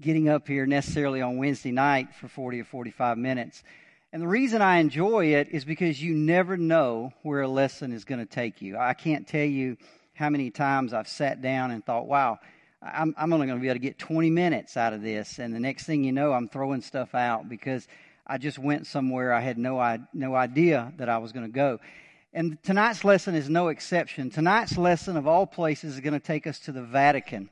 getting up here necessarily on Wednesday night for 40 or 45 minutes. And the reason I enjoy it is because you never know where a lesson is going to take you. I can't tell you how many times I've sat down and thought, wow, I'm, I'm only going to be able to get 20 minutes out of this. And the next thing you know, I'm throwing stuff out because I just went somewhere I had no, no idea that I was going to go. And tonight's lesson is no exception. Tonight's lesson, of all places, is going to take us to the Vatican.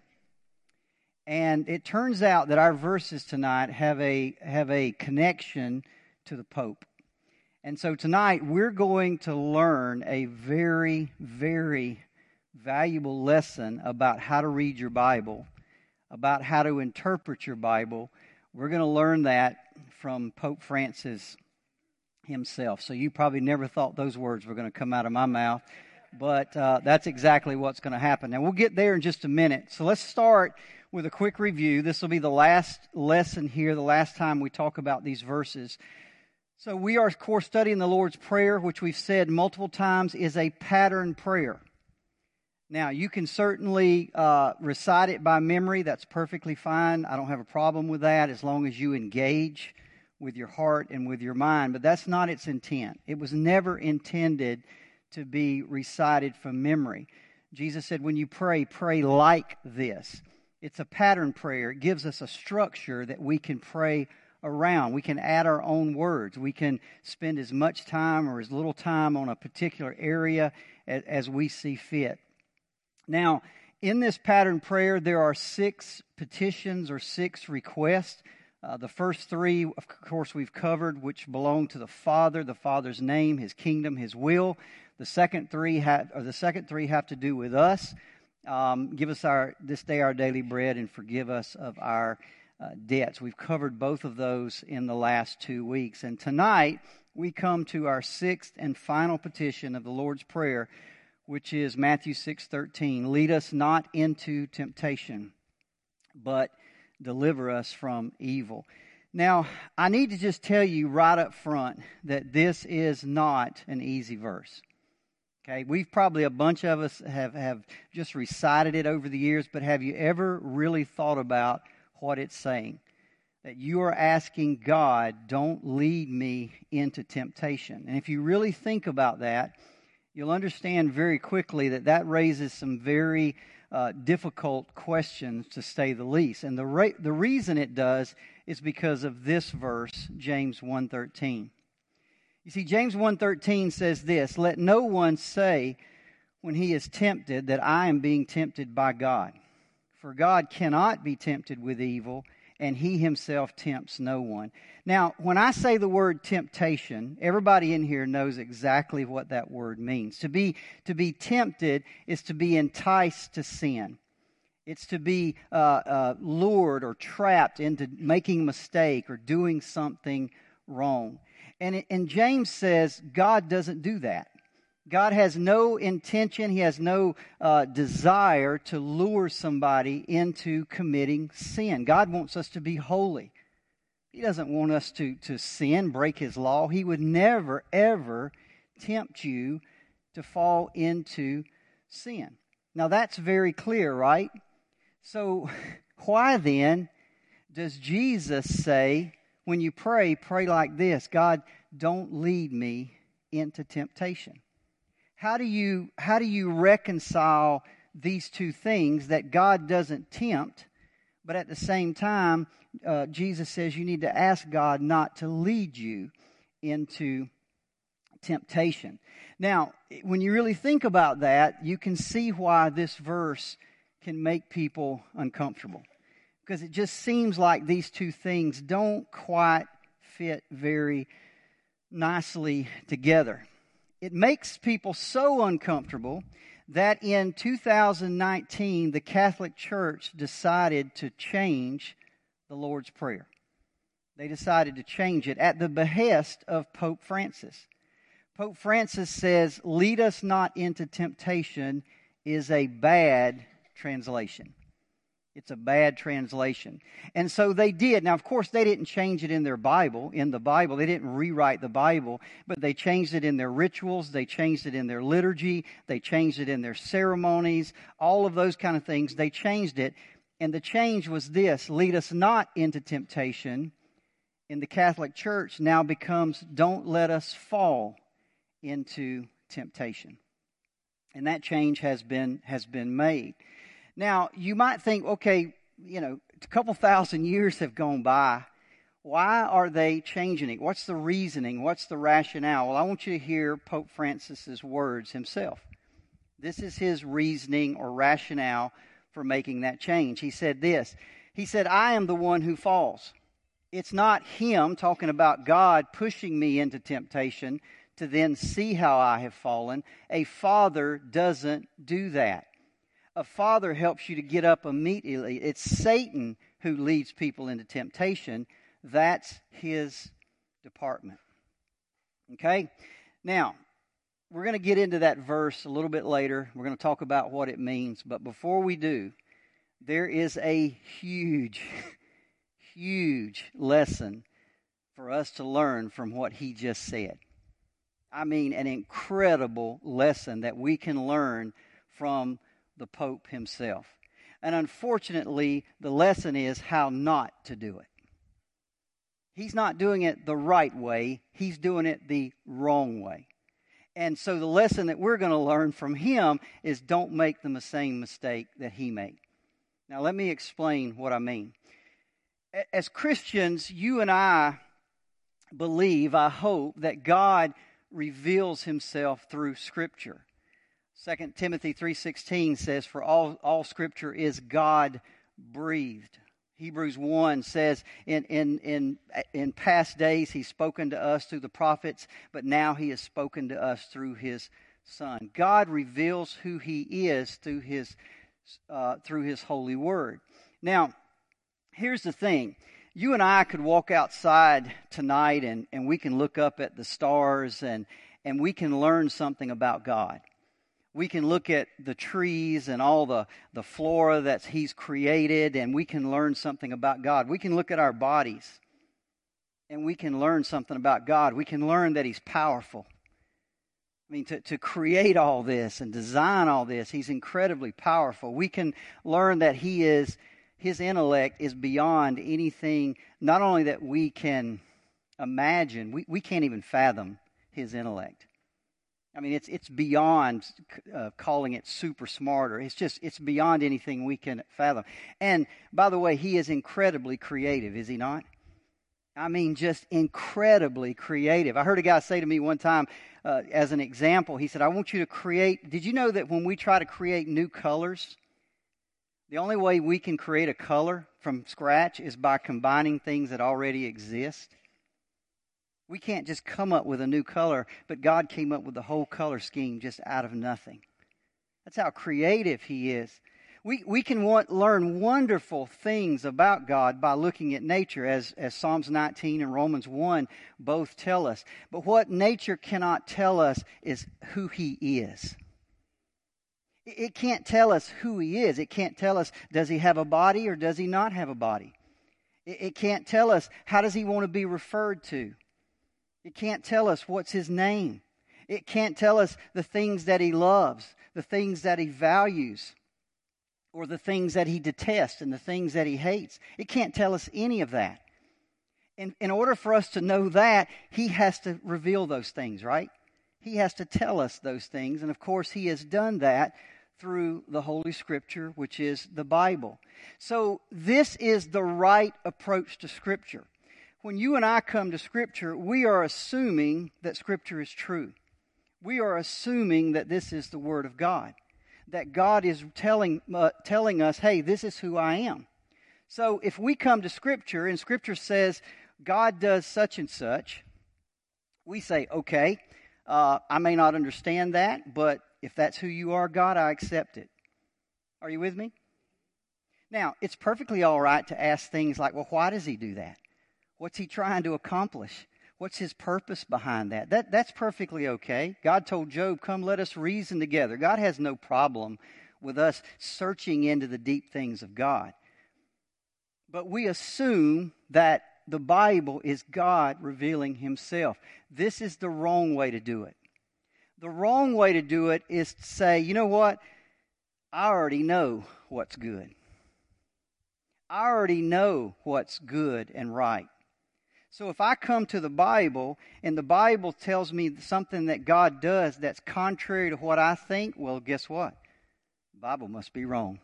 And it turns out that our verses tonight have a, have a connection to the Pope. And so tonight we're going to learn a very, very valuable lesson about how to read your Bible, about how to interpret your Bible. We're going to learn that from Pope Francis himself. So you probably never thought those words were going to come out of my mouth, but uh, that's exactly what's going to happen. Now we'll get there in just a minute. So let's start with a quick review. This will be the last lesson here, the last time we talk about these verses. So we are, of course, studying the Lord's Prayer, which we've said multiple times is a pattern prayer. Now, you can certainly uh, recite it by memory. That's perfectly fine. I don't have a problem with that as long as you engage with your heart and with your mind. But that's not its intent. It was never intended to be recited from memory. Jesus said, when you pray, pray like this. It's a pattern prayer. It gives us a structure that we can pray around. We can add our own words. We can spend as much time or as little time on a particular area as, as we see fit. Now, in this pattern prayer, there are six petitions or six requests. Uh, the first three, of course, we've covered, which belong to the Father, the Father's name, His kingdom, His will. The second three have, or the second three have to do with us. Um, give us our this day our daily bread and forgive us of our uh, debts. We've covered both of those in the last two weeks. And tonight we come to our sixth and final petition of the Lord's Prayer, which is Matthew 6:13. Lead us not into temptation, but deliver us from evil. Now, I need to just tell you right up front that this is not an easy verse. Okay, we've probably a bunch of us have, have just recited it over the years, but have you ever really thought about what it's saying? That you are asking God, don't lead me into temptation. And if you really think about that, you'll understand very quickly that that raises some very uh, difficult questions, to say the least. And the, the reason it does is because of this verse, James 1.13. You see, James 1.13 says this, Let no one say when he is tempted that I am being tempted by God. For God cannot be tempted with evil, and he himself tempts no one. Now, when I say the word temptation, everybody in here knows exactly what that word means. To be, to be tempted is to be enticed to sin. It's to be uh, uh, lured or trapped into making a mistake or doing something wrong. And, and James says God doesn't do that. God has no intention, He has no uh, desire to lure somebody into committing sin. God wants us to be holy. He doesn't want us to, to sin, break His law. He would never, ever tempt you to fall into sin. Now that's very clear, right? So, why then does Jesus say, when you pray, pray like this God, don't lead me into temptation? How do you, how do you reconcile these two things that God doesn't tempt, but at the same time, uh, Jesus says you need to ask God not to lead you into temptation. Now, when you really think about that, you can see why this verse can make people uncomfortable because it just seems like these two things don't quite fit very nicely together. It makes people so uncomfortable that in 2019, the Catholic Church decided to change the Lord's Prayer. They decided to change it at the behest of Pope Francis. Pope Francis says, Lead us not into temptation is a bad translation. It's a bad translation. And so they did. Now, of course, they didn't change it in their Bible, in the Bible. They didn't rewrite the Bible, but they changed it in their rituals. They changed it in their liturgy. They changed it in their ceremonies, all of those kind of things. They changed it. And the change was this lead us not into temptation. In the Catholic Church now becomes don't let us fall into temptation. And that change has been, has been made. Now, you might think, okay, you know, a couple thousand years have gone by. Why are they changing it? What's the reasoning? What's the rationale? Well, I want you to hear Pope Francis's words himself. This is his reasoning or rationale for making that change. He said this. He said, I am the one who falls. It's not him talking about God pushing me into temptation to then see how I have fallen. A father doesn't do that. A father helps you to get up immediately. It's Satan who leads people into temptation. That's his department. Okay? Now, we're going to get into that verse a little bit later. We're going to talk about what it means. But before we do, there is a huge, huge lesson for us to learn from what he just said. I mean, an incredible lesson that we can learn from the Pope himself. And unfortunately, the lesson is how not to do it. He's not doing it the right way, he's doing it the wrong way. And so the lesson that we're going to learn from him is don't make the same mistake that he made. Now, let me explain what I mean. As Christians, you and I believe, I hope, that God reveals himself through scripture. 2 Timothy 3:16 says for all all scripture is God breathed. Hebrews 1 says in, in, in, in past days he's spoken to us through the prophets, but now he has spoken to us through his son. God reveals who he is through his uh, through his holy word. Now, here's the thing you and I could walk outside tonight and, and we can look up at the stars and, and we can learn something about God. We can look at the trees and all the, the flora that He's created and we can learn something about God. We can look at our bodies and we can learn something about God. We can learn that He's powerful. I mean, to, to create all this and design all this, He's incredibly powerful. We can learn that He is his intellect is beyond anything, not only that we can imagine, we, we can't even fathom his intellect. I mean, it's, it's beyond uh, calling it super smarter. It's just, it's beyond anything we can fathom. And by the way, he is incredibly creative, is he not? I mean, just incredibly creative. I heard a guy say to me one time, uh, as an example, he said, I want you to create. Did you know that when we try to create new colors, the only way we can create a color from scratch is by combining things that already exist. We can't just come up with a new color, but God came up with the whole color scheme just out of nothing. That's how creative He is. We, we can want, learn wonderful things about God by looking at nature, as, as Psalms 19 and Romans 1 both tell us. But what nature cannot tell us is who He is. It can't tell us who he is. It can't tell us, does he have a body or does he not have a body? It can't tell us, how does he want to be referred to? It can't tell us what's his name. It can't tell us the things that he loves, the things that he values, or the things that he detests and the things that he hates. It can't tell us any of that. In, in order for us to know that, he has to reveal those things, right? He has to tell us those things. And of course, he has done that through the Holy Scripture, which is the Bible. So, this is the right approach to Scripture. When you and I come to Scripture, we are assuming that Scripture is true. We are assuming that this is the Word of God, that God is telling, uh, telling us, hey, this is who I am. So, if we come to Scripture and Scripture says God does such and such, we say, okay, uh, I may not understand that, but if that's who you are, God, I accept it. Are you with me? Now, it's perfectly all right to ask things like, well, why does he do that? What's he trying to accomplish? What's his purpose behind that? that? That's perfectly okay. God told Job, Come, let us reason together. God has no problem with us searching into the deep things of God. But we assume that the Bible is God revealing himself. This is the wrong way to do it. The wrong way to do it is to say, you know what? I already know what's good. I already know what's good and right. So if I come to the Bible and the Bible tells me something that God does that's contrary to what I think, well, guess what? Bible must be wrong.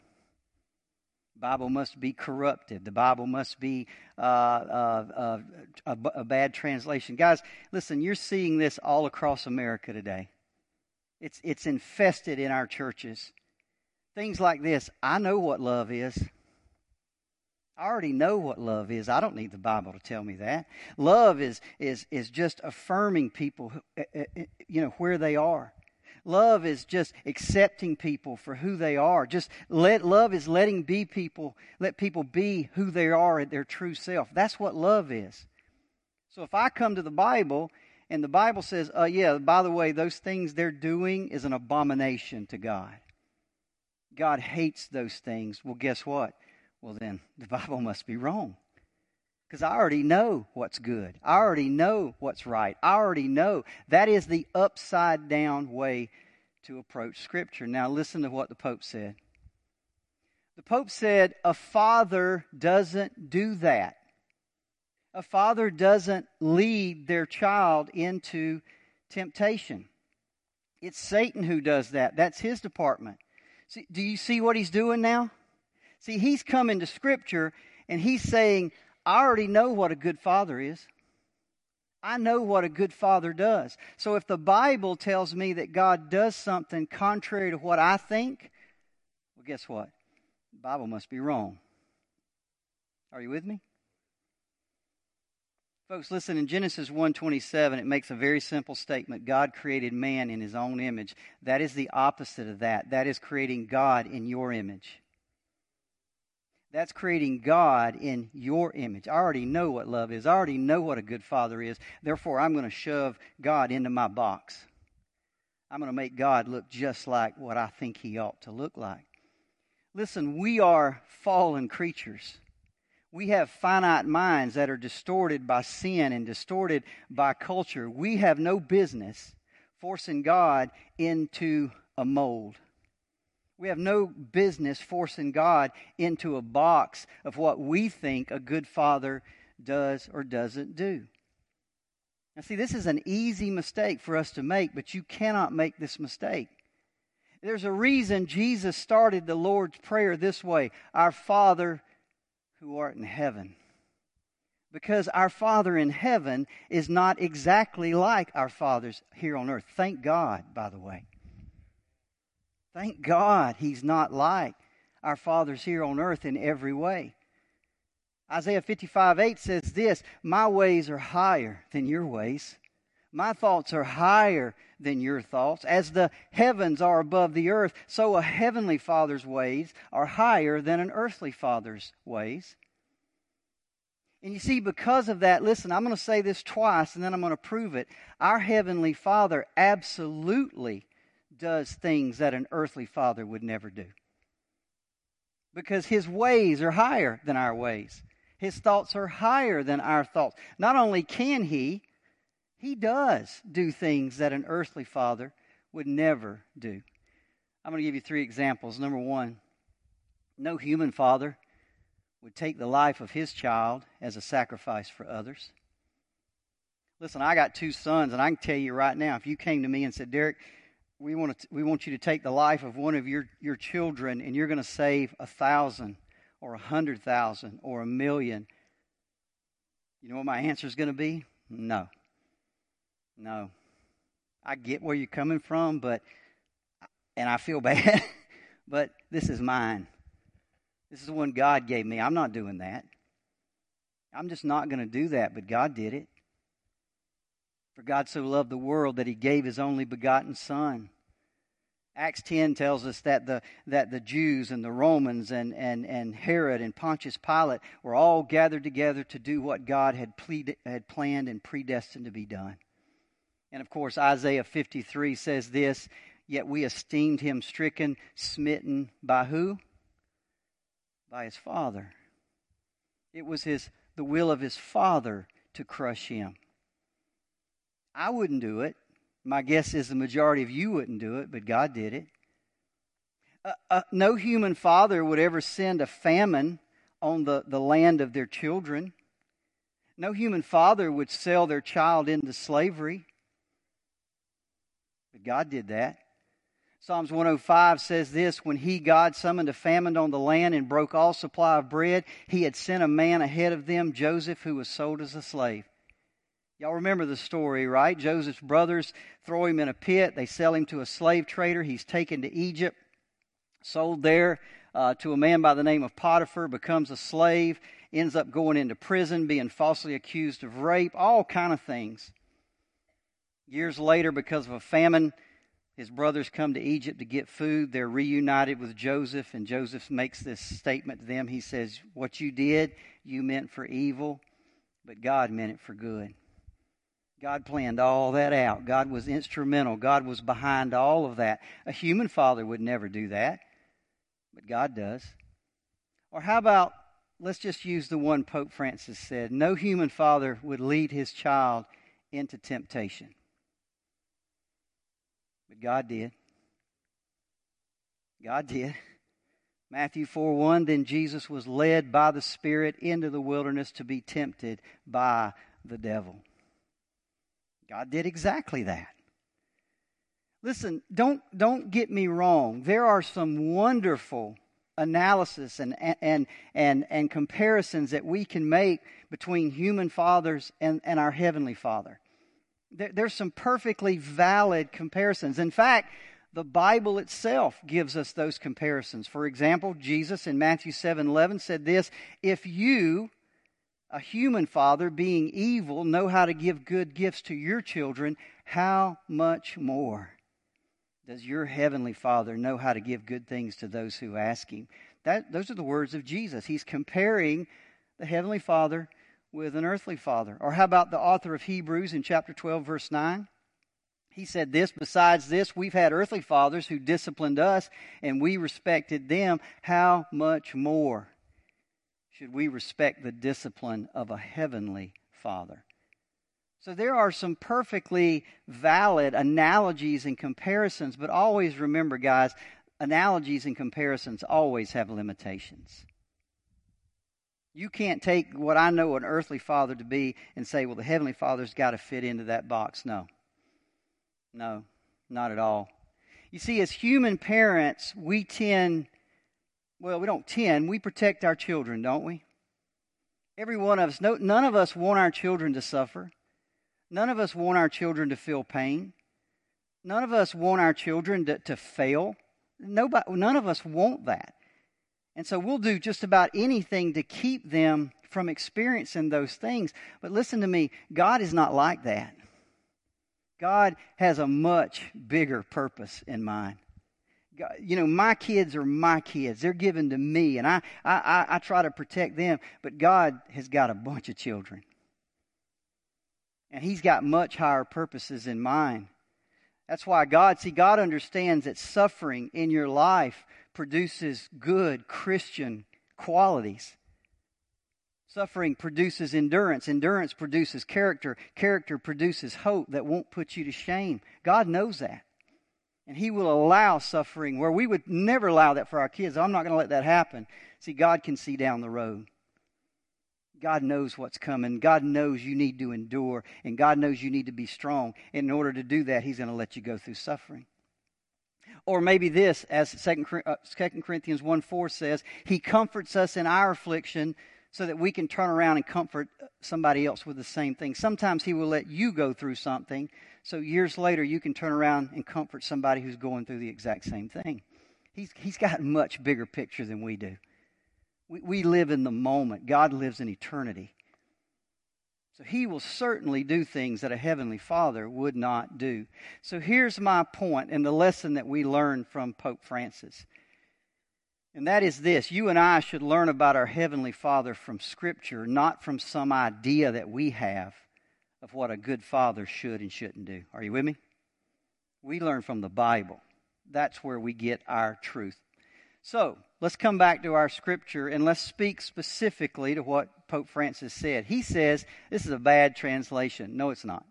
Bible must be corrupted. The Bible must be uh, uh, uh, a, a bad translation. Guys, listen, you're seeing this all across America today. It's, it's infested in our churches. Things like this. I know what love is. I already know what love is. I don't need the Bible to tell me that. Love is is is just affirming people, eh, eh, eh, you know, where they are. Love is just accepting people for who they are. Just let love is letting be people, let people be who they are at their true self. That's what love is. So if I come to the Bible and the Bible says, uh, yeah, by the way, those things they're doing is an abomination to God. God hates those things. Well, guess what? Well, then the Bible must be wrong. Because I already know what's good. I already know what's right. I already know. That is the upside down way to approach Scripture. Now, listen to what the Pope said. The Pope said, A father doesn't do that. A father doesn't lead their child into temptation. It's Satan who does that. That's his department. See, do you see what he's doing now? See, he's coming to Scripture and he's saying, I already know what a good father is. I know what a good father does. So if the Bible tells me that God does something contrary to what I think, well, guess what? The Bible must be wrong. Are you with me? Folks, listen, in Genesis 1:27 it makes a very simple statement. God created man in his own image. That is the opposite of that. That is creating God in your image. That's creating God in your image. I already know what love is. I already know what a good father is. Therefore, I'm going to shove God into my box. I'm going to make God look just like what I think he ought to look like. Listen, we are fallen creatures. We have finite minds that are distorted by sin and distorted by culture. We have no business forcing God into a mold. We have no business forcing God into a box of what we think a good father does or doesn't do. Now, see, this is an easy mistake for us to make, but you cannot make this mistake. There's a reason Jesus started the Lord's Prayer this way Our Father who art in heaven. Because our Father in heaven is not exactly like our fathers here on earth. Thank God, by the way. Thank God he's not like our fathers here on earth in every way. Isaiah 55 8 says this My ways are higher than your ways. My thoughts are higher than your thoughts. As the heavens are above the earth, so a heavenly father's ways are higher than an earthly father's ways. And you see, because of that, listen, I'm going to say this twice and then I'm going to prove it. Our Heavenly Father absolutely does things that an earthly father would never do. Because his ways are higher than our ways, his thoughts are higher than our thoughts. Not only can he, he does do things that an earthly father would never do. I'm going to give you three examples. Number one, no human father would take the life of his child as a sacrifice for others. Listen, I got two sons, and I can tell you right now, if you came to me and said, Derricke, we want, to, we want you to take the life of one of your, your children and you're going to save a thousand or a hundred thousand or a million. You know what my answer is going to be? No. No. I get where you're coming from, but, and I feel bad, but this is mine. This is the one God gave me. I'm not doing that. I'm just not going to do that, but God did it. For God so loved the world that he gave his only begotten Son. Acts 10 tells us that the, that the Jews and the Romans and, and, and Herod and Pontius Pilate were all gathered together to do what God had, pleaded, had planned and predestined to be done. And of course, Isaiah 53 says this Yet we esteemed him stricken, smitten by who? By his Father. It was his, the will of his Father to crush him. I wouldn't do it. My guess is the majority of you wouldn't do it, but God did it. Uh, uh, no human father would ever send a famine on the, the land of their children. No human father would sell their child into slavery. But God did that. Psalms 105 says this When he, God, summoned a famine on the land and broke all supply of bread, he had sent a man ahead of them, Joseph, who was sold as a slave. Y'all remember the story, right? Joseph's brothers throw him in a pit. They sell him to a slave trader. He's taken to Egypt, sold there uh, to a man by the name of Potiphar, becomes a slave, ends up going into prison, being falsely accused of rape, all kind of things. Years later, because of a famine, his brothers come to Egypt to get food. They're reunited with Joseph, and Joseph makes this statement to them. He says, What you did, you meant for evil, but God meant it for good. God planned all that out. God was instrumental. God was behind all of that. A human father would never do that, but God does. Or how about, let's just use the one Pope Francis said no human father would lead his child into temptation. But God did. God did. Matthew 4 1 Then Jesus was led by the Spirit into the wilderness to be tempted by the devil. God did exactly that. Listen, don't, don't get me wrong. There are some wonderful analysis and, and, and, and comparisons that we can make between human fathers and, and our Heavenly Father. There, there's some perfectly valid comparisons. In fact, the Bible itself gives us those comparisons. For example, Jesus in Matthew 7 11 said this If you, a human father, being evil, know how to give good gifts to your children, how much more does your heavenly Father know how to give good things to those who ask Him? That, those are the words of Jesus. He's comparing the heavenly Father with an earthly father. Or how about the author of Hebrews in chapter 12, verse 9? He said this Besides this, we've had earthly fathers who disciplined us, and we respected them. How much more? Should we respect the discipline of a heavenly Father. So there are some perfectly valid analogies and comparisons, but always remember, guys, analogies and comparisons always have limitations. You can't take what I know an earthly father to be and say, well, the heavenly father's got to fit into that box. No. No, not at all. You see, as human parents, we tend well, we don't tend, we protect our children, don't we? Every one of us, no, none of us want our children to suffer. None of us want our children to feel pain. None of us want our children to, to fail. Nobody, none of us want that. And so we'll do just about anything to keep them from experiencing those things. But listen to me, God is not like that. God has a much bigger purpose in mind you know, my kids are my kids. They're given to me, and I, I, I try to protect them. But God has got a bunch of children. And He's got much higher purposes in mind. That's why God, see, God understands that suffering in your life produces good Christian qualities. Suffering produces endurance. Endurance produces character. Character produces hope that won't put you to shame. God knows that. And He will allow suffering where we would never allow that for our kids. I'm not going to let that happen. See, God can see down the road. God knows what's coming. God knows you need to endure, and God knows you need to be strong. And in order to do that, He's going to let you go through suffering. Or maybe this, as 2 uh, Corinthians 1 4 says, He comforts us in our affliction so that we can turn around and comfort somebody else with the same thing. Sometimes He will let you go through something so years later, you can turn around and comfort somebody who's going through the exact same thing. He's, he's got a much bigger picture than we do. We, we live in the moment, God lives in eternity. So he will certainly do things that a heavenly father would not do. So here's my point and the lesson that we learn from Pope Francis. And that is this you and I should learn about our Heavenly Father from Scripture, not from some idea that we have of what a good father should and shouldn't do. Are you with me? We learn from the Bible. That's where we get our truth. So, let's come back to our scripture and let's speak specifically to what Pope Francis said. He says this is a bad translation. No, it's not.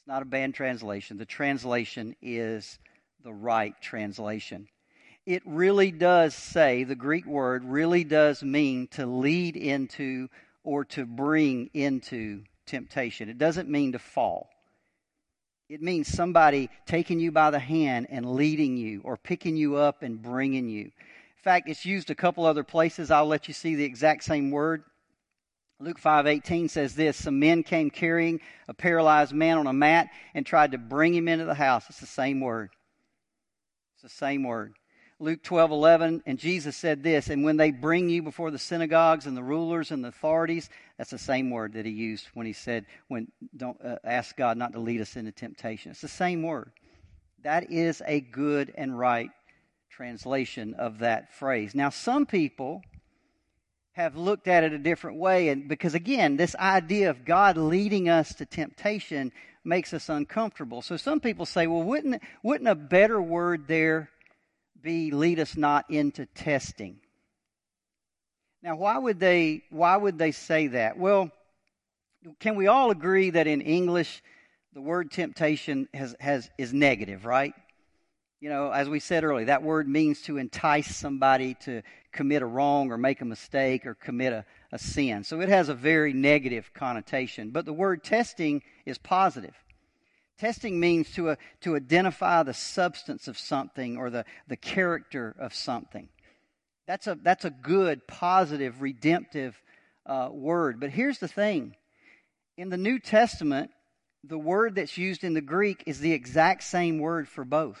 It's not a bad translation. The translation is the right translation it really does say, the Greek word really does mean to lead into or to bring into temptation. It doesn't mean to fall. It means somebody taking you by the hand and leading you or picking you up and bringing you. In fact, it's used a couple other places. I'll let you see the exact same word. Luke 5:18 says this, some men came carrying a paralyzed man on a mat and tried to bring him into the house. It's the same word. It's the same word. Luke 12, 11, and Jesus said this, and when they bring you before the synagogues and the rulers and the authorities, that's the same word that he used when he said, when don't uh, ask God not to lead us into temptation. It's the same word. That is a good and right translation of that phrase. Now, some people have looked at it a different way, and because again, this idea of God leading us to temptation makes us uncomfortable. So some people say, well, wouldn't, wouldn't a better word there be lead us not into testing. Now, why would they why would they say that? Well, can we all agree that in English the word temptation has, has is negative, right? You know, as we said earlier, that word means to entice somebody to commit a wrong or make a mistake or commit a, a sin. So it has a very negative connotation. But the word testing is positive. Testing means to, uh, to identify the substance of something or the, the character of something. That's a, that's a good, positive, redemptive uh, word. But here's the thing in the New Testament, the word that's used in the Greek is the exact same word for both.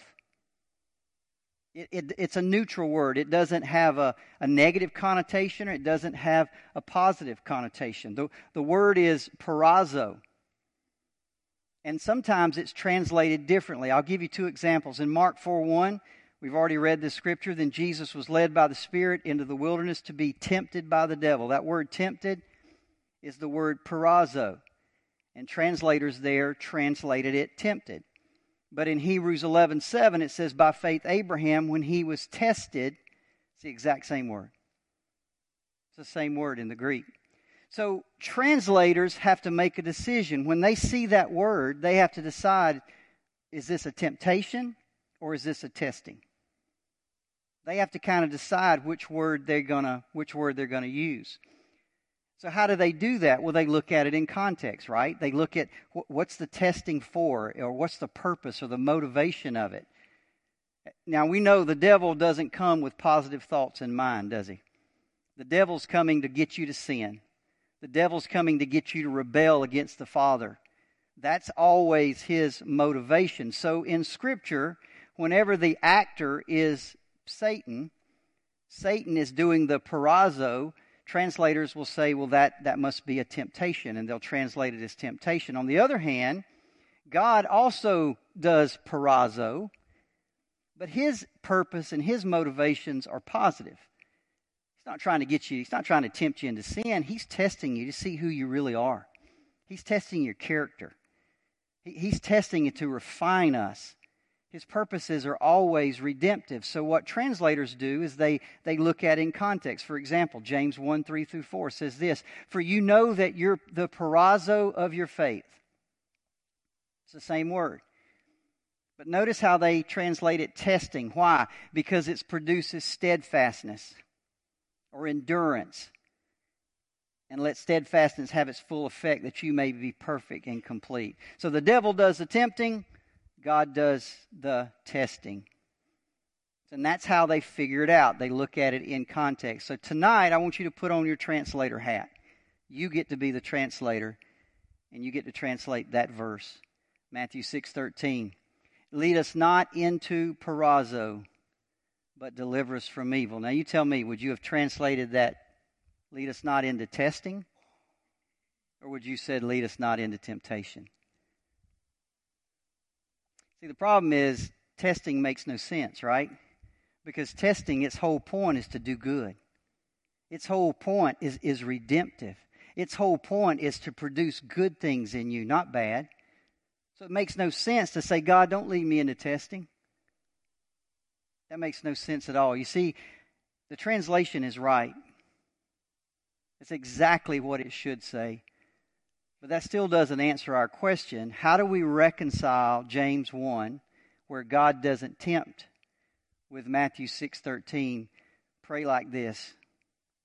It, it, it's a neutral word. It doesn't have a, a negative connotation or it doesn't have a positive connotation. The, the word is peirazo and sometimes it's translated differently. I'll give you two examples. In Mark 4 1, we've already read this scripture. Then Jesus was led by the Spirit into the wilderness to be tempted by the devil. That word tempted is the word peirazo. And translators there translated it tempted. But in Hebrews 11 7, it says, By faith, Abraham, when he was tested, it's the exact same word. It's the same word in the Greek. So translators have to make a decision. When they see that word, they have to decide is this a temptation or is this a testing? They have to kind of decide which word they're gonna which word they're gonna use. So how do they do that? Well, they look at it in context, right? They look at what's the testing for, or what's the purpose or the motivation of it. Now we know the devil doesn't come with positive thoughts in mind, does he? The devil's coming to get you to sin. The devil's coming to get you to rebel against the Father. That's always his motivation. So in Scripture, whenever the actor is Satan, Satan is doing the peirazo. Translators will say, well, that, that must be a temptation, and they'll translate it as temptation. On the other hand, God also does peirazo, but his purpose and his motivations are positive. He's not trying to get you, he's not trying to tempt you into sin. He's testing you to see who you really are. He's testing your character. He's testing it to refine us. His purposes are always redemptive. So what translators do is they, they look at in context. For example, James 1, 3 through 4 says this, For you know that you're the peirazo of your faith. It's the same word. But notice how they translate it testing. Why? Because it produces steadfastness or endurance. And let steadfastness have its full effect that you may be perfect and complete. So the devil does the tempting, God does the testing. And that's how they figure it out. They look at it in context. So tonight, I want you to put on your translator hat. You get to be the translator, and you get to translate that verse. Matthew 6:13. Lead us not into peirazo, but deliver us from evil. Now, you tell me, would you have translated that, lead us not into testing? Or would you said, lead us not into temptation? See, the problem is testing makes no sense, right? Because testing, its whole point is to do good. Its whole point is, is redemptive. Its whole point is to produce good things in you, not bad. So it makes no sense to say, God, don't lead me into testing. That makes no sense at all. You see, the translation is right. It's exactly what it should say. But that still doesn't answer our question. How do we reconcile James 1 where God doesn't tempt with Matthew 6:13? Pray like this.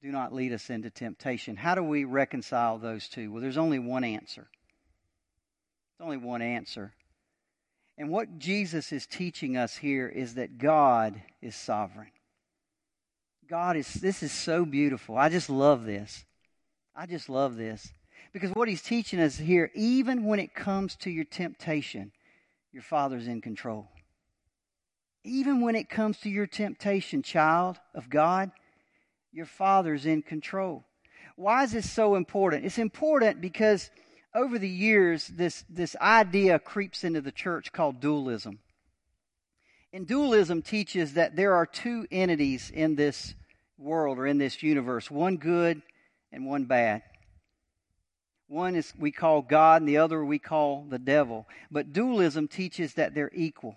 Do not lead us into temptation. How do we reconcile those two? Well, there's only one answer. There's only one answer. And what Jesus is teaching us here is that God is sovereign. God is, this is so beautiful. I just love this. I just love this. Because what he's teaching us here, even when it comes to your temptation, your Father's in control. Even when it comes to your temptation, child of God, your Father's in control. Why is this so important? It's important because over the years, this, this idea creeps into the church called dualism. And dualism teaches that there are two entities in this world or in this universe one good and one bad. One is we call God, and the other we call the devil. But dualism teaches that they're equal,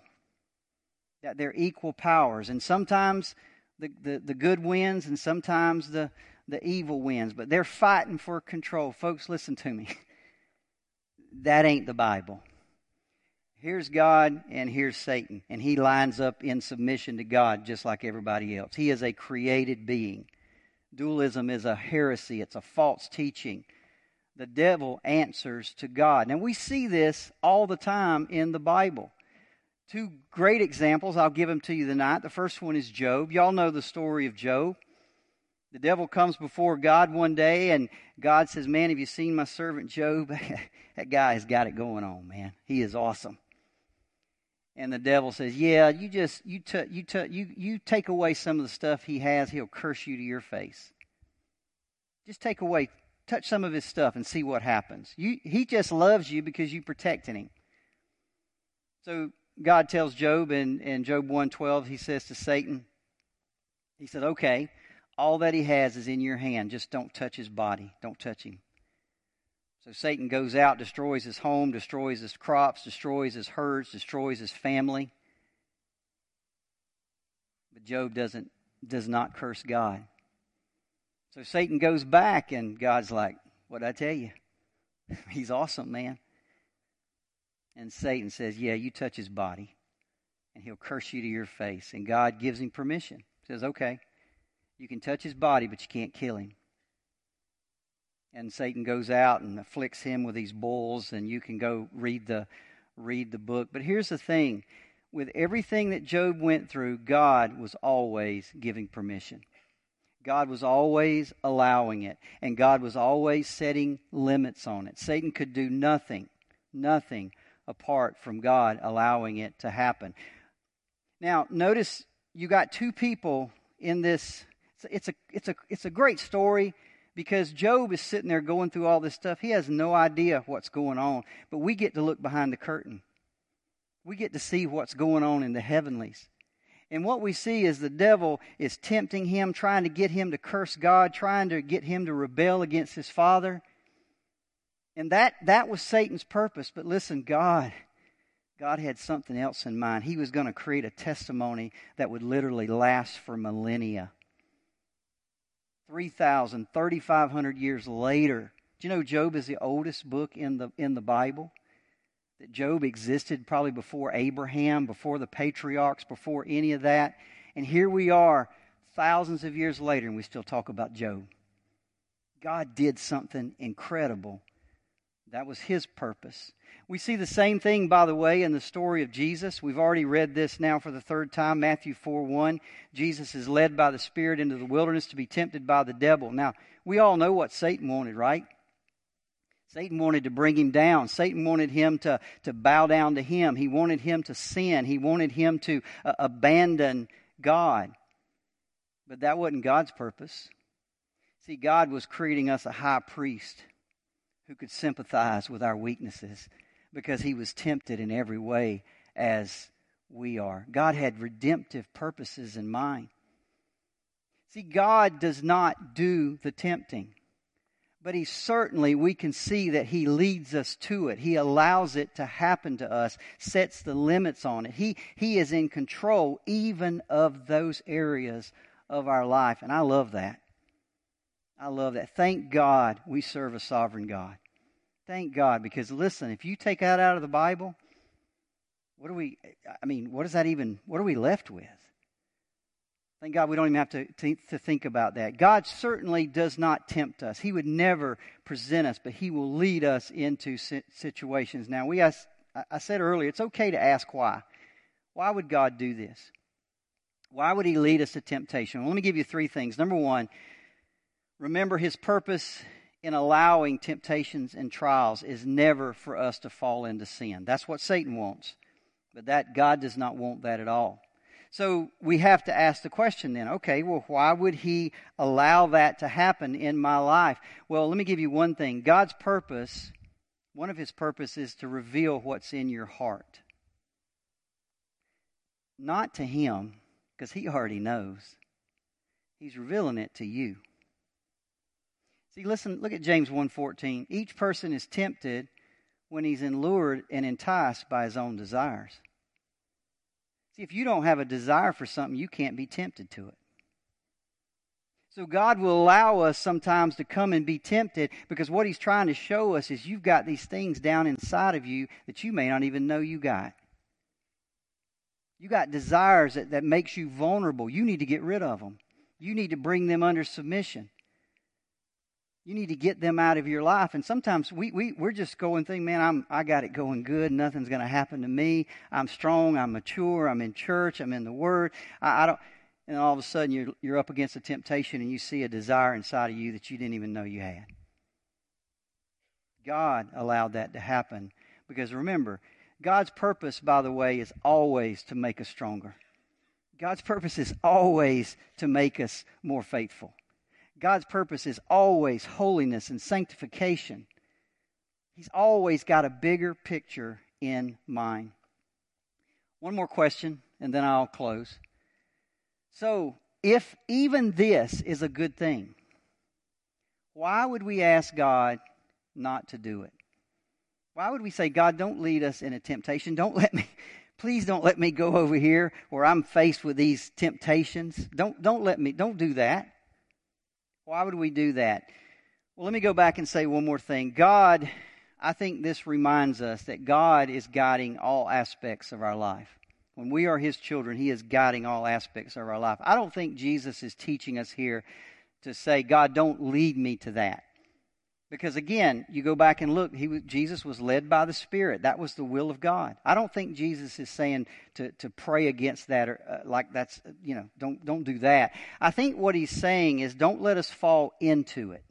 that they're equal powers. And sometimes the, the, the good wins, and sometimes the, the evil wins. But they're fighting for control. Folks, listen to me. that ain't the Bible. Here's God and here's Satan. And he lines up in submission to God just like everybody else. He is a created being. Dualism is a heresy, it's a false teaching. The devil answers to God. And we see this all the time in the Bible. Two great examples, I'll give them to you tonight. The first one is Job. Y'all know the story of Job. The devil comes before God one day, and God says, Man, have you seen my servant Job? that guy has got it going on, man. He is awesome. And the devil says, "Yeah, you just you t- you t- you you take away some of the stuff he has, he'll curse you to your face. Just take away, touch some of his stuff, and see what happens. You, he just loves you because you protected him." So God tells Job in in Job one twelve, he says to Satan, he said, "Okay, all that he has is in your hand. Just don't touch his body. Don't touch him." So Satan goes out, destroys his home, destroys his crops, destroys his herds, destroys his family. But Job doesn't does not curse God. So Satan goes back and God's like, What did I tell you? He's awesome, man. And Satan says, Yeah, you touch his body, and he'll curse you to your face. And God gives him permission. Says, Okay, you can touch his body, but you can't kill him and Satan goes out and afflicts him with these bulls, and you can go read the read the book. But here's the thing: with everything that Job went through, God was always giving permission. God was always allowing it, and God was always setting limits on it. Satan could do nothing, nothing apart from God allowing it to happen. Now, notice you got two people in this. It's a, it's a, it's a great story because Job is sitting there going through all this stuff. He has no idea what's going on, but we get to look behind the curtain. We get to see what's going on in the heavenlies. And what we see is the devil is tempting him, trying to get him to curse God, trying to get him to rebel against his father. And that, that was Satan's purpose. But listen, God, God had something else in mind. He was going to create a testimony that would literally last for millennia. 3,000, 3,500 years later. Do you know Job is the oldest book in the, in the Bible? That Job existed probably before Abraham, before the patriarchs, before any of that. And here we are, thousands of years later, and we still talk about Job. God did something incredible. That was his purpose. We see the same thing, by the way, in the story of Jesus. We've already read this now for the third time, Matthew 4 1. Jesus is led by the Spirit into the wilderness to be tempted by the devil. Now, we all know what Satan wanted, right? Satan wanted to bring him down. Satan wanted him to, to bow down to him. He wanted him to sin. He wanted him to uh, abandon God. But that wasn't God's purpose. See, God was creating us a high priest who could sympathize with our weaknesses because he was tempted in every way as we are. God had redemptive purposes in mind. See, God does not do the tempting, but He certainly, we can see that He leads us to it. He allows it to happen to us, sets the limits on it. He, he is in control even of those areas of our life. And I love that. I love that. Thank God we serve a sovereign God. Thank God. Because listen, if you take that out of the Bible, what do we, I mean, what is that even, what are we left with? Thank God we don't even have to, to, to, think about that. God certainly does not tempt us. He would never present us, but He will lead us into situations. Now, we asked, I said earlier, it's okay to ask why. Why would God do this? Why would He lead us to temptation? Well, let me give you three things. Number one, remember His purpose in allowing temptations and trials is never for us to fall into sin. That's what Satan wants. But that God does not want that at all. So we have to ask the question then, okay, well, why would he allow that to happen in my life? Well, let me give you one thing. God's purpose, one of his purposes is to reveal what's in your heart. Not to him, because he already knows. He's revealing it to you. See, listen, look at James 1:14. Each person is tempted when he's lured and enticed by his own desires. See, if you don't have a desire for something, you can't be tempted to it. So God will allow us sometimes to come and be tempted because what he's trying to show us is you've got these things down inside of you that you may not even know you got. You got desires that, that makes you vulnerable. You need to get rid of them. You need to bring them under submission. You need to get them out of your life. And sometimes we, we, we're just going thinking, man, I'm, I got it going good. Nothing's going to happen to me. I'm strong. I'm mature. I'm in church. I'm in the Word. I, I don't, and all of a sudden you're, you're up against a temptation and you see a desire inside of you that you didn't even know you had. God allowed that to happen because remember, God's purpose, by the way, is always to make us stronger. God's purpose is always to make us more faithful. God's purpose is always holiness and sanctification. He's always got a bigger picture in mind. One more question, and then I'll close. So, if even this is a good thing, why would we ask God not to do it? Why would we say, God, don't lead us in a temptation? Don't let me, please don't let me go over here where I'm faced with these temptations. Don't, don't let me, don't do that. Why would we do that? Well, let me go back and say one more thing. God, I think this reminds us that God is guiding all aspects of our life. When we are His children, He is guiding all aspects of our life. I don't think Jesus is teaching us here to say, God, don't lead me to that. Because again, you go back and look, he, Jesus was led by the Spirit. That was the will of God. I don't think Jesus is saying to, to pray against that or uh, like that's, you know, don't, don't do that. I think what he's saying is don't let us fall into it.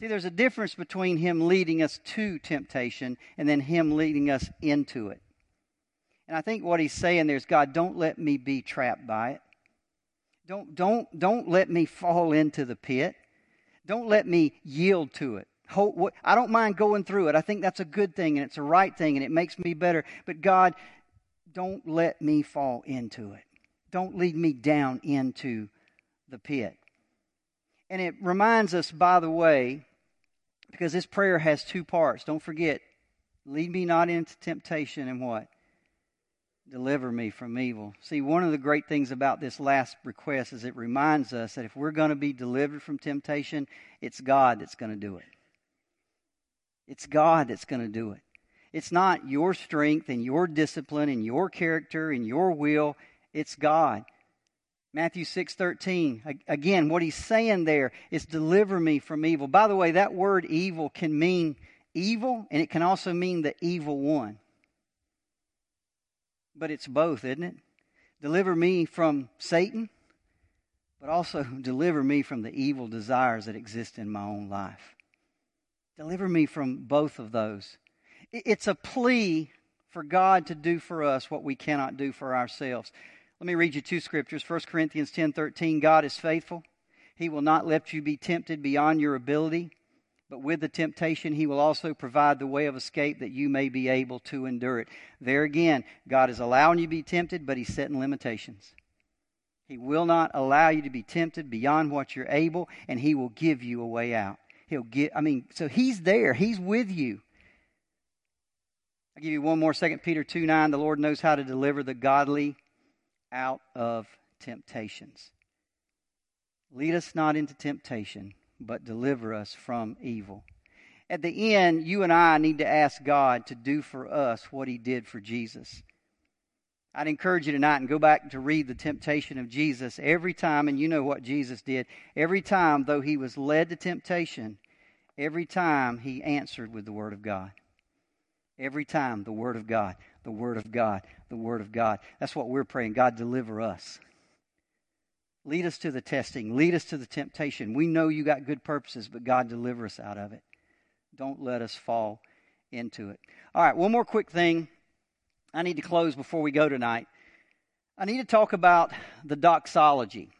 See, there's a difference between him leading us to temptation and then him leading us into it. And I think what he's saying there is, God, don't let me be trapped by it. Don't, don't, don't let me fall into the pit. Don't let me yield to it. I don't mind going through it. I think that's a good thing and it's a right thing and it makes me better. But God, don't let me fall into it. Don't lead me down into the pit. And it reminds us, by the way, because this prayer has two parts. Don't forget, lead me not into temptation and what? Deliver me from evil. See, one of the great things about this last request is it reminds us that if we're going to be delivered from temptation, it's God that's going to do it. It's God that's going to do it. It's not your strength and your discipline and your character and your will. It's God. Matthew 6:13 again what he's saying there is deliver me from evil. By the way, that word evil can mean evil and it can also mean the evil one. But it's both, isn't it? Deliver me from Satan, but also deliver me from the evil desires that exist in my own life. Deliver me from both of those. It's a plea for God to do for us what we cannot do for ourselves. Let me read you two scriptures. 1 Corinthians 10:13 God is faithful. He will not let you be tempted beyond your ability, But with the temptation, he will also provide the way of escape that you may be able to endure it. There again, God is allowing you to be tempted, but he's setting limitations. He will not allow you to be tempted beyond what you're able, and he will give you a way out. He'll get, I mean, so he's there. He's with you. I'll give you one more. Second Peter 2 9. The Lord knows how to deliver the godly out of temptations. Lead us not into temptation, but deliver us from evil. At the end, you and I need to ask God to do for us what He did for Jesus. I'd encourage you tonight and go back to read the temptation of Jesus every time, and you know what Jesus did. Every time, though he was led to temptation, every time he answered with the Word of God. Every time, the Word of God, the Word of God, the Word of God. That's what we're praying. God, deliver us. Lead us to the testing. Lead us to the temptation. We know you got good purposes, but God, deliver us out of it. Don't let us fall into it. All right, one more quick thing. I need to close before we go tonight. I need to talk about the doxology.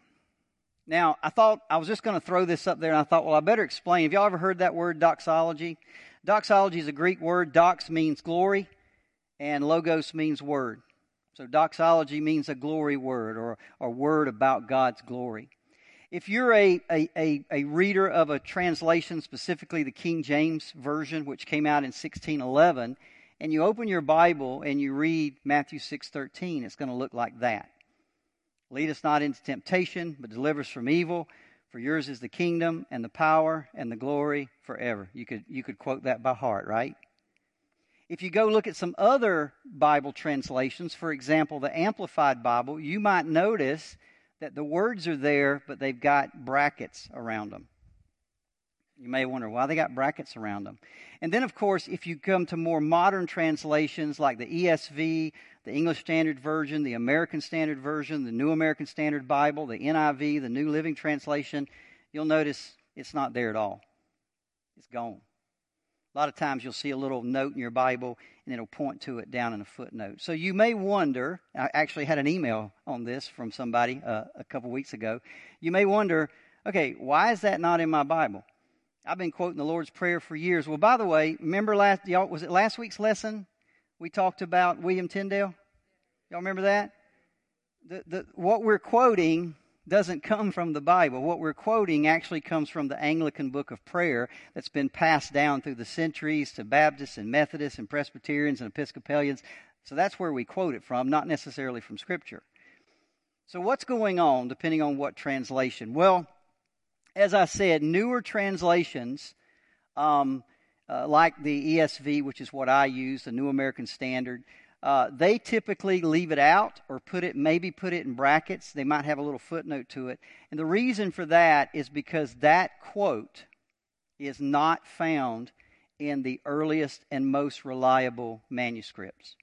Now, I thought I was just going to throw this up there, and I thought, well, I better explain. Have y'all ever heard that word, doxology? Doxology is a Greek word. Dox means glory, and logos means word. So doxology means a glory word or a word about God's glory. If you're a, a, a, a, reader of a translation, specifically the King James Version, which came out in 1611, and you open your Bible and you read Matthew 6.13, it's going to look like that. Lead us not into temptation, but deliver us from evil. For yours is the kingdom and the power and the glory forever. You could, you could quote that by heart, right? If you go look at some other Bible translations, for example, the Amplified Bible, you might notice that the words are there, but they've got brackets around them. You may wonder why they got brackets around them. And then, of course, if you come to more modern translations like the ESV, the English Standard Version, the American Standard Version, the New American Standard Bible, the NIV, the New Living Translation, you'll notice it's not there at all. It's gone. A lot of times you'll see a little note in your Bible and it'll point to it down in a footnote. So you may wonder, I actually had an email on this from somebody uh, a couple weeks ago. You may wonder, okay, why is that not in my Bible? I've been quoting the Lord's Prayer for years. Well, by the way, remember last, y'all, was it last week's lesson? We talked about William Tyndale. Y'all remember that? The, the, what we're quoting doesn't come from the Bible. What we're quoting actually comes from the Anglican Book of Prayer that's been passed down through the centuries to Baptists and Methodists and Presbyterians and Episcopalians. So that's where we quote it from, not necessarily from Scripture. So, what's going on depending on what translation? Well, as I said, newer translations, um, uh, like the ESV, which is what I use, the New American Standard, uh, they typically leave it out or put it, maybe put it in brackets. They might have a little footnote to it. And the reason for that is because that quote is not found in the earliest and most reliable manuscripts.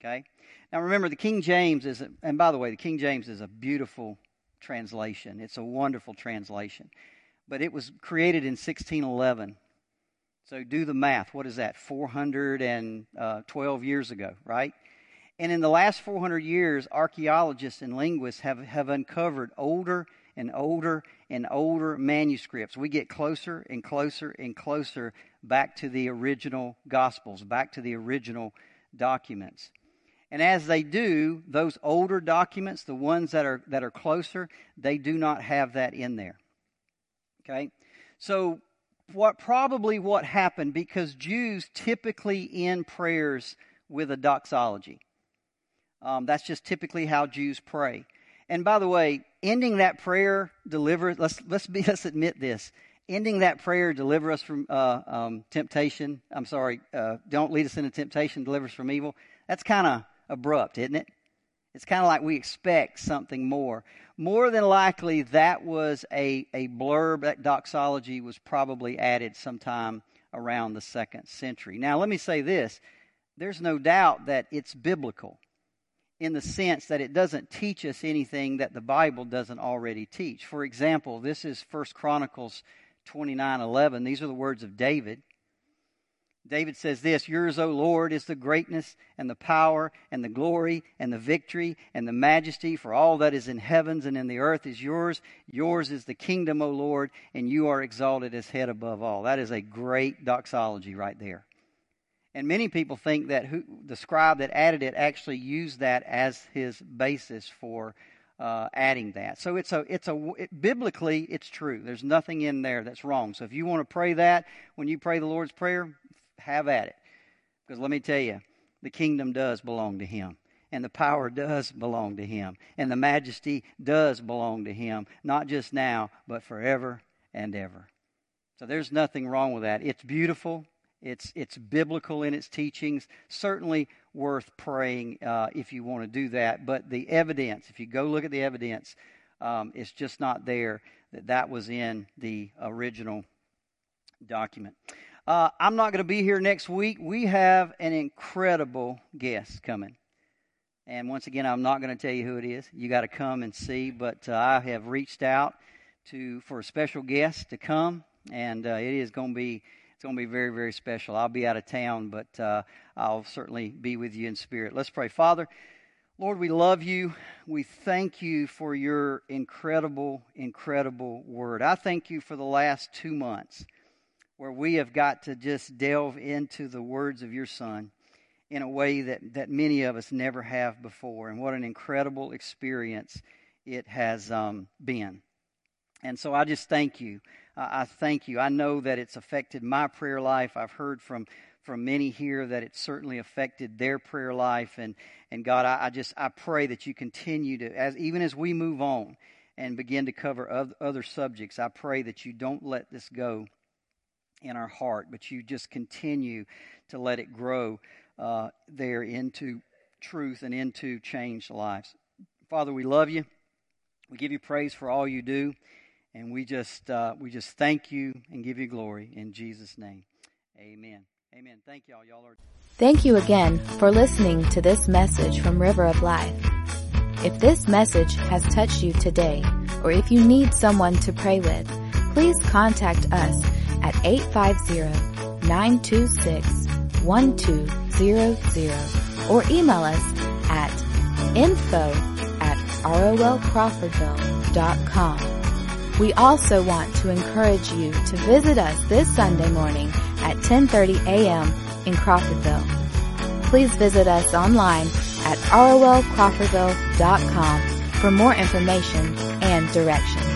Okay? Now remember, the King James is, a, and by the way, the King James is a beautiful translation. It's a wonderful translation. But it was created in 1611. So do the math. What is that? 412 uh, years ago, right? And in the last 400 years, archaeologists and linguists have, have uncovered older and older and older manuscripts. We get closer and closer and closer back to the original Gospels, back to the original documents. And as they do, those older documents, the ones that are, that are closer, they do not have that in there. Okay? So what probably what happened because Jews typically end prayers with a doxology. Um, that's just typically how Jews pray. And by the way, ending that prayer deliver. Let's let's be let's admit this. Ending that prayer deliver us from uh, um, temptation. I'm sorry. Uh, don't lead us into temptation. Deliver us from evil. That's kind of abrupt, isn't it? It's kind of like we expect something more. More than likely, that was a, a blurb. That doxology was probably added sometime around the second century. Now, let me say this there's no doubt that it's biblical in the sense that it doesn't teach us anything that the Bible doesn't already teach. For example, this is 1 Chronicles 29:11. These are the words of David. David says this Yours, O Lord, is the greatness and the power and the glory and the victory and the majesty, for all that is in heavens and in the earth is yours. Yours is the kingdom, O Lord, and you are exalted as head above all. That is a great doxology right there. And many people think that who, the scribe that added it actually used that as his basis for uh, adding that. So it's a it's a it, biblically it's true. There's nothing in there that's wrong. So if you want to pray that when you pray the Lord's prayer, have at it. Because let me tell you, the kingdom does belong to him. And the power does belong to him. And the majesty does belong to him, not just now, but forever and ever. So there's nothing wrong with that. It's beautiful. It's, it's biblical in its teachings. Certainly worth praying uh, if you want to do that. But the evidence, if you go look at the evidence, um, it's just not there that that was in the original document. Uh, I'm not going to be here next week. We have an incredible guest coming. And once again, I'm not going to tell you who it is. You got to come and see. But uh, I have reached out to for a special guest to come, and uh, it is going to be it's going to be very very special. I'll be out of town, but uh, I'll certainly be with you in spirit. Let's pray, Father. Lord, we love you. We thank you for your incredible, incredible word. I thank you for the last two months where we have got to just delve into the words of your Son in a way that, that many of us never have before. And what an incredible experience it has um, been. And so I just thank you. Uh, I thank you. I know that it's affected my prayer life. I've heard from from many here that it certainly affected their prayer life and and God I, I, just I pray that you continue to as even as we move on and begin to cover other subjects I pray that you don't let this go in our heart, but you just continue to let it grow uh, there into truth and into changed lives. Father, we love you. We give you praise for all you do, and we just uh, we just thank you and give you glory in Jesus' name. Amen. Amen. Thank y'all. Y'all are. Thank you again for listening to this message from River of Life. If this message has touched you today, or if you need someone to pray with, please contact us at 850-926-1200 or email us at info at rolcrawfordville.com. We also want to encourage you to visit us this Sunday morning at 10.30 a.m. in Crawfordville. Please visit us online at rolcrawfordville.com for more information and directions.